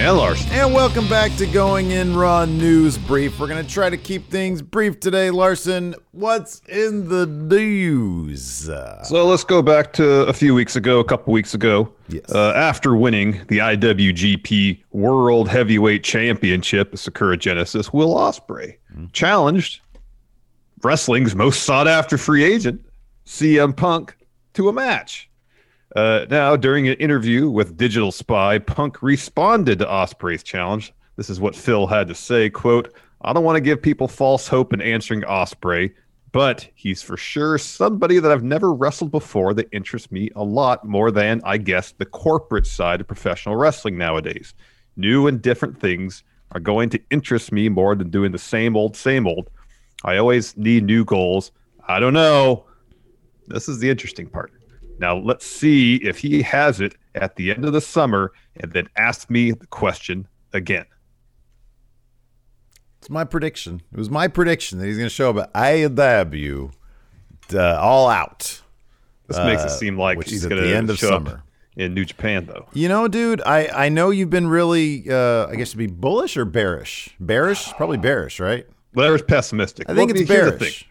And Larson. And welcome back to Going In Raw News Brief. We're going to try to keep things brief today. Larson, what's in the news? So let's go back to a few weeks ago, a couple weeks ago. Yes. Uh, after winning the IWGP World Heavyweight Championship, Sakura Genesis, Will Ospreay challenged wrestling's most sought after free agent, CM Punk, to a match. Uh, now, during an interview with Digital Spy, Punk responded to Ospreay's challenge. This is what Phil had to say, quote, I don't want to give people false hope in answering Ospreay, but he's for sure somebody that I've never wrestled before that interests me a lot more than, I guess, the corporate side of professional wrestling nowadays. New and different things are going to interest me more than doing the same old, same old. I always need new goals. I don't know. This is the interesting part. Now let's see if he has it at the end of the summer and then ask me the question again. It's my prediction. It was my prediction that he's going to show up at AEW uh, all out. This makes Uh, it seem like he's at going the end to of summer. in New Japan, though. You know, dude, I, I know you've been really, uh, I guess, to be bullish or bearish. Bearish, probably bearish, right? There's pessimistic. I think Well, it's bearish.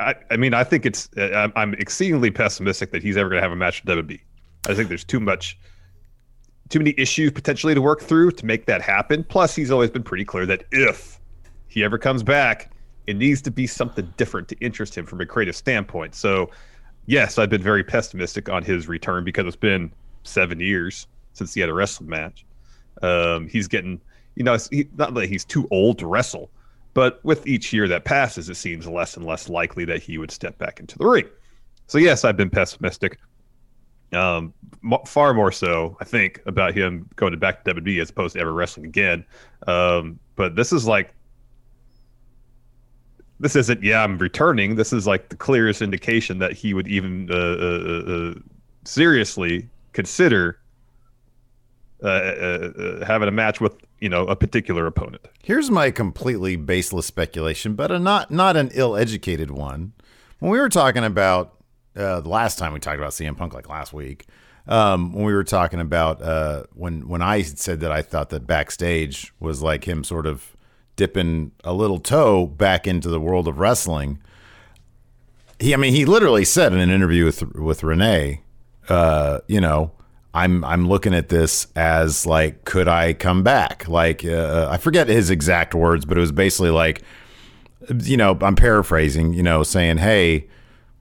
I, I mean, I think it's. Uh, I'm, I'm exceedingly pessimistic that he's ever going to have a match with WB. I think there's too much, too many issues potentially to work through to make that happen. Plus, he's always been pretty clear that if he ever comes back, it needs to be something different to interest him from a creative standpoint. So, yes, I've been very pessimistic on his return because it's been seven years since he had a wrestling match. Um, he's getting, you know, he, not that he's too old to wrestle, but with each year that passes, it seems less and less likely that he would step back into the ring. So yes, I've been pessimistic. Um, far more so, I think, about him going back to WWE as opposed to ever wrestling again. Um, but this is like, this isn't. Yeah, I'm returning. This is like the clearest indication that he would even uh, uh, uh, seriously consider uh, uh, uh, having a match with you know a particular opponent. Here's my completely baseless speculation, but a not not an ill-educated one. When we were talking about uh, the last time we talked about CM Punk, like last week, um, when we were talking about uh, when when I said that I thought that backstage was like him sort of dipping a little toe back into the world of wrestling. He, I mean, he literally said in an interview with with Renee, uh, you know, I'm I'm looking at this as like, could I come back? Like, uh, I forget his exact words, but it was basically like, you know, I'm paraphrasing, you know, saying, hey,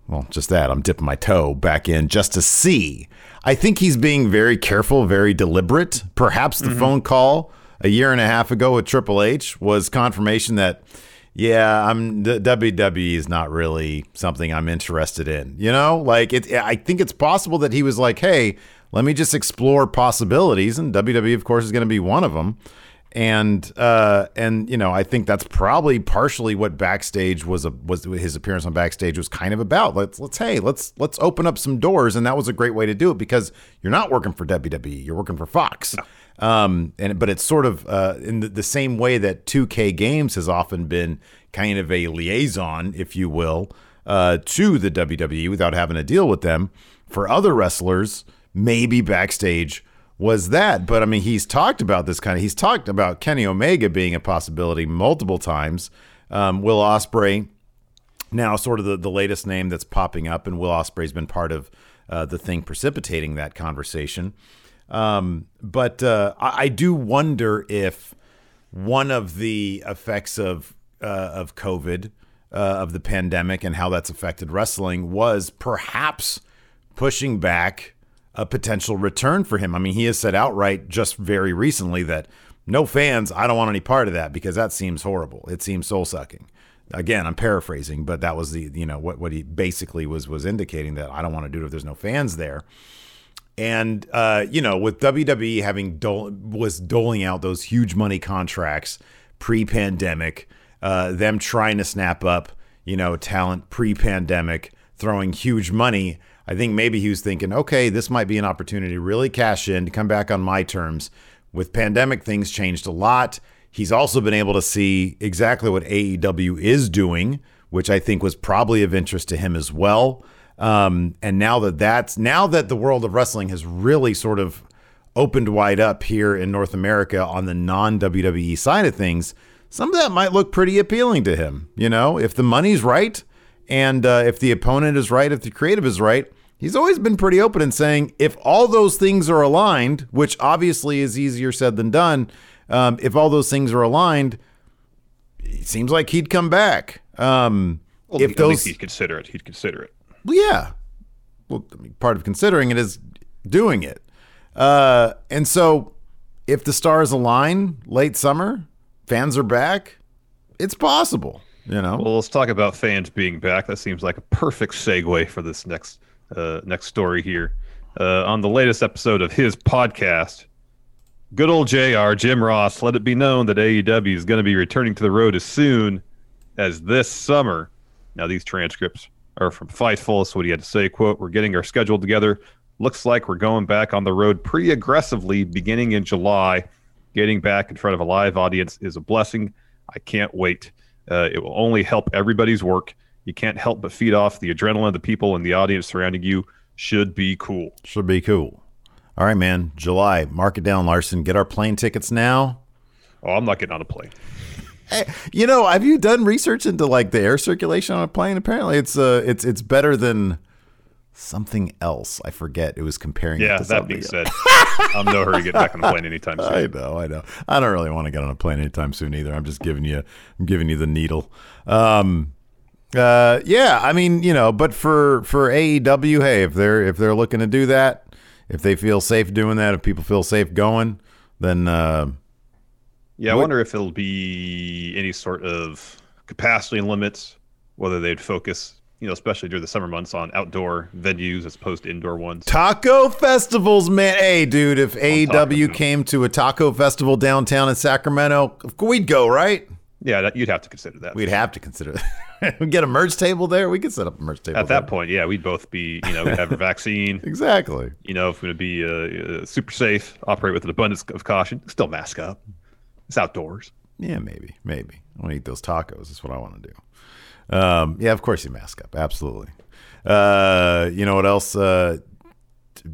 well, just that. I'm dipping my toe back in just to see. I think he's being very careful, very deliberate. Perhaps the phone call a year and a half ago with Triple H was confirmation that, yeah, I'm the WWE is not really something I'm interested in. You know, like it. I think it's possible that he was like, hey, let me just explore possibilities, and WWE, of course, is going to be one of them and uh and you know i think that's probably partially what backstage was a was his appearance on backstage was kind of about. Let's let's hey let's let's open up some doors and that was a great way to do it because you're not working for wwe you're working for fox. Um and but it's sort of uh in the, the same way that 2k games has often been kind of a liaison if you will uh, to the WWE without having to deal with them. For other wrestlers, maybe backstage was that. But I mean, he's talked about this kind of. He's talked about Kenny Omega being a possibility multiple times. Um, Will Ospreay, now sort of the, the latest name that's popping up, and Will Ospreay's been part of uh, the thing precipitating that conversation. Um, but uh, I, I, do wonder if one of the effects of uh, of COVID, uh, of the pandemic, and how that's affected wrestling was perhaps pushing back a potential return for him. I mean, he has said outright just very recently that no fans, I don't want any part of that because that seems horrible. It seems soul sucking. Again, I'm paraphrasing, but that was the you know what what he basically was was indicating that I don't want to do it if there's no fans there. And uh, you know, with WWE having dole, was doling out those huge money contracts pre-pandemic, uh, them trying to snap up you know talent pre-pandemic, throwing huge money. I think maybe he was thinking, okay, this might be an opportunity to really cash in, to come back on my terms. With pandemic, things changed a lot. He's also been able to see exactly what AEW is doing, which I think was probably of interest to him as well. Um, and now that that's now that the world of wrestling has really sort of opened wide up here in North America on the non WWE side of things, some of that might look pretty appealing to him. You know, if the money's right and uh, if the opponent is right, if the creative is right, he's always been pretty open in saying if all those things are aligned, which obviously is easier said than done, um, if all those things are aligned, it seems like he'd come back. Um, well, if those, he'd consider it. He'd consider it. Well, yeah. Well, I mean, part of considering it is doing it. Uh, and so, if the stars align late summer, fans are back. It's possible, you know. Well, let's talk about fans being back. That seems like a perfect segue for this next uh, next story here. Uh, on the latest episode of his podcast, good old JR, Jim Ross, let it be known that AEW is going to be returning to the road as soon as this summer. Now, these transcripts are from Fightful. So what he had to say, quote, we're getting our schedule together. Looks like we're going back on the road pretty aggressively beginning in July. Getting back in front of a live audience is a blessing. I can't wait. Uh, it will only help everybody's work. You can't help but feed off the adrenaline of the people in the audience surrounding you. Should be cool. Should be cool. All right, man. July. Mark it down, Larson. Get our plane tickets now. Oh, I'm not getting on a plane. Hey, you know, have you done research into like the air circulation on a plane? Apparently, it's uh, it's it's better than something else. I forget. It was comparing. Yeah, that being said, I'm no hurry to get back on a plane anytime soon. I know, I know. I don't really want to get on a plane anytime soon either. I'm just giving you, I'm giving you the needle. Um, uh, yeah, I mean, you know, but for for AEW, hey, if they're if they're looking to do that, if they feel safe doing that, if people feel safe going, then uh, yeah, I wonder if it'll be any sort of capacity limits, whether they'd focus, you know, especially during the summer months on outdoor venues as opposed to indoor ones. Taco festivals, man. Hey, dude, if AEW came to a taco festival downtown in Sacramento, we'd go, right? Yeah, that, you'd have to consider that. We'd have to consider that. we get a merge table there. We could set up a merge table. At there. that point, yeah, we'd both be, you know, we have a vaccine. exactly. You know, if we're going to be uh, uh, super safe, operate with an abundance of caution, still mask up. It's outdoors. Yeah, maybe, maybe. I want to eat those tacos. That's what I want to do. Um, yeah, of course you mask up. Absolutely. Uh, you know what else? Uh,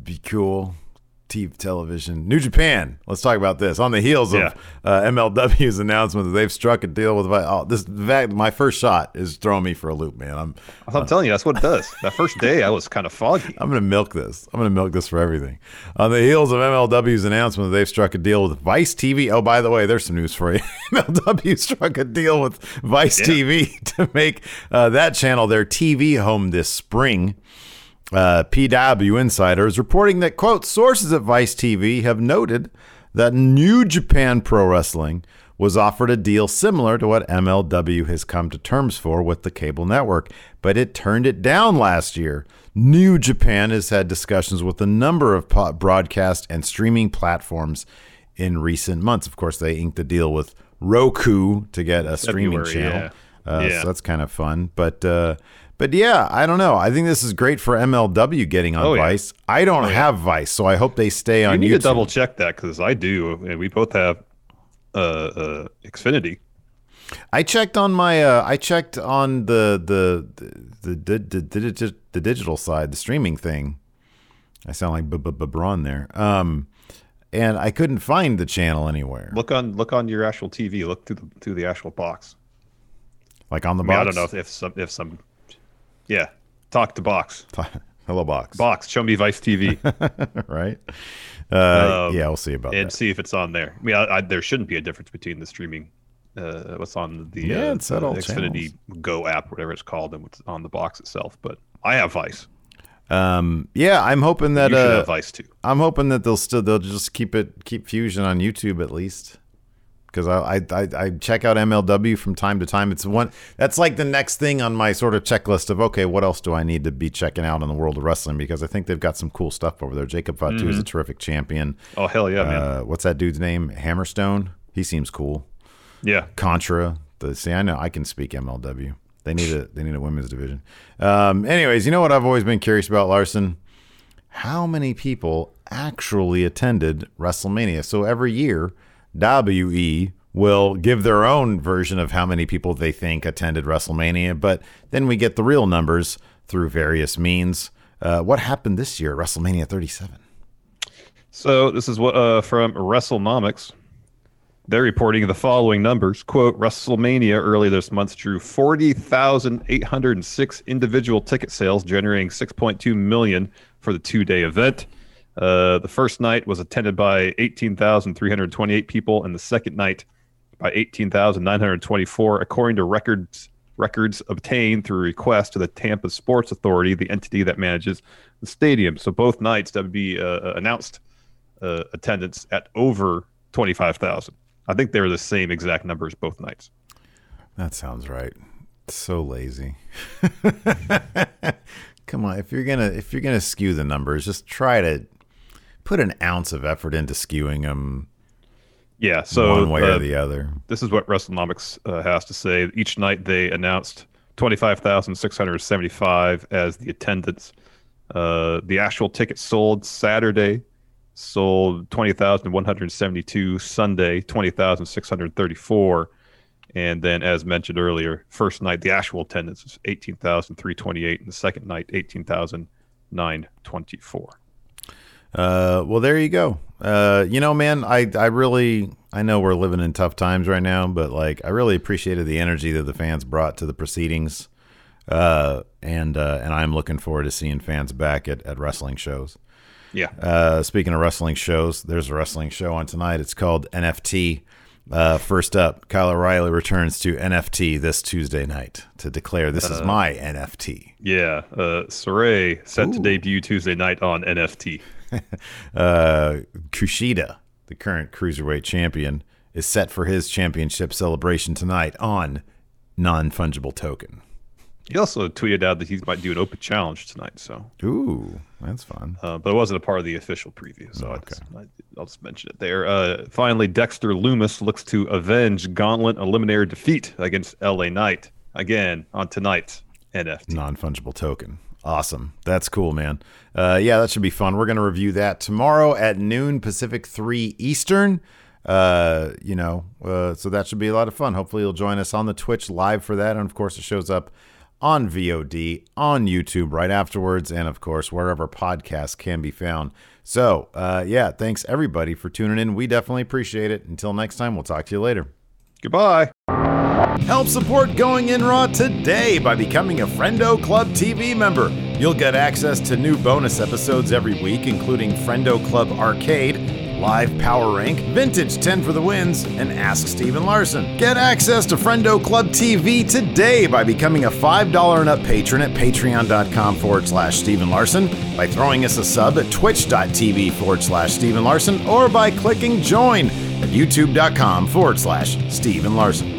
be cool. TV television. New Japan. Let's talk about this. On the heels of uh, MLW's announcement that they've struck a deal with. Oh, this fact, my first shot is throwing me for a loop, man. I'm. I'm uh, telling you, that's what it does. that first day, I was kind of foggy. I'm gonna milk this. I'm gonna milk this for everything. On the heels of MLW's announcement that they've struck a deal with Vice TV. Oh, by the way, there's some news for you. MLW struck a deal with Vice yeah. TV to make uh, that channel their TV home this spring. Uh, PW Insider is reporting that, quote, sources at Vice TV have noted that New Japan Pro Wrestling was offered a deal similar to what MLW has come to terms for with the cable network, but it turned it down last year. New Japan has had discussions with a number of broadcast and streaming platforms in recent months. Of course, they inked a deal with Roku to get a streaming February, channel. Yeah. Uh, yeah. So that's kind of fun. But uh, but yeah, I don't know. I think this is great for MLW getting on oh, Vice. I don't oh, have yeah. Vice, so I hope they stay on. YouTube. You need YouTube. to double check that because I do, and we both have uh, uh, Xfinity. I checked on my. Uh, I checked on the the the the, the, the, the digital side, the streaming thing. I sound like Braun there. Um, and I couldn't find the channel anywhere. Look on look on your actual TV. Look through the through the actual box. Like on the I, box. I don't know if, if some if some. Yeah, talk to box. Hello, box. Box. Show me Vice TV. right. Uh, um, yeah, we'll see about it. and that. see if it's on there. I mean, I, I, there shouldn't be a difference between the streaming, uh, what's on the, yeah, uh, it's the Xfinity channels. Go app, whatever it's called, and what's on the box itself. But I have Vice. Um, yeah, I'm hoping that you should uh, have Vice too. I'm hoping that they'll still they'll just keep it keep Fusion on YouTube at least because I, I I check out MLW from time to time. It's one that's like the next thing on my sort of checklist of okay, what else do I need to be checking out in the world of wrestling? Because I think they've got some cool stuff over there. Jacob Fatu mm-hmm. is a terrific champion. Oh hell yeah, man! Uh, what's that dude's name? Hammerstone. He seems cool. Yeah. Contra. The see, I know I can speak MLW. They need a they need a women's division. Um, anyways, you know what I've always been curious about, Larson? How many people actually attended WrestleMania? So every year, WE will give their own version of how many people they think attended WrestleMania, but then we get the real numbers through various means. Uh, what happened this year, WrestleMania 37? So this is what uh, from WrestleNomics. They're reporting the following numbers. Quote, WrestleMania early this month drew 40,806 individual ticket sales, generating 6.2 million for the two-day event. Uh, the first night was attended by 18,328 people, and the second night by 18,924, according to records records obtained through request to the Tampa Sports Authority, the entity that manages the stadium. So both nights that would be uh, announced uh, attendance at over 25,000. I think they were the same exact numbers both nights. That sounds right. So lazy. Come on, if you're gonna if you're gonna skew the numbers, just try to put an ounce of effort into skewing them. Yeah, so one way uh, or the other. This is what WrestleNomics uh, has to say. Each night they announced twenty five thousand six hundred seventy five as the attendance. Uh, the actual tickets sold Saturday sold 20,172 Sunday 20,634 and then as mentioned earlier first night the actual attendance was 18,328 and the second night 18,924 uh, well there you go uh, you know man I, I really I know we're living in tough times right now but like I really appreciated the energy that the fans brought to the proceedings uh, and uh, and I'm looking forward to seeing fans back at, at wrestling shows yeah. Uh, speaking of wrestling shows, there's a wrestling show on tonight. It's called NFT. Uh, first up, Kyle O'Reilly returns to NFT this Tuesday night to declare this uh, is my NFT. Yeah. Uh, Sarray set Ooh. to debut Tuesday night on NFT. uh, Kushida, the current cruiserweight champion, is set for his championship celebration tonight on non fungible token. He also tweeted out that he might do an open challenge tonight. So, ooh, that's fun. Uh, but it wasn't a part of the official preview, so oh, okay. I will just mention it there. Uh, finally, Dexter Lumis looks to avenge Gauntlet eliminator defeat against LA Knight again on tonight's NFT. Non fungible token. Awesome. That's cool, man. Uh, yeah, that should be fun. We're going to review that tomorrow at noon Pacific, 3 Eastern. Uh, you know, uh, so that should be a lot of fun. Hopefully, you'll join us on the Twitch live for that. And of course, it shows up on VOD, on YouTube right afterwards, and of course, wherever podcasts can be found. So, uh, yeah, thanks everybody for tuning in. We definitely appreciate it. Until next time, we'll talk to you later. Goodbye. Help support Going In Raw today by becoming a Friendo Club TV member. You'll get access to new bonus episodes every week, including Friendo Club Arcade Live Power Rank, Vintage 10 for the Wins, and Ask Steve and Larson. Get access to Friendo Club TV today by becoming a $5 and up patron at patreon.com forward slash Steve and Larson, by throwing us a sub at twitch.tv forward slash Steve and Larson, or by clicking join at youtube.com forward slash Steve and Larson.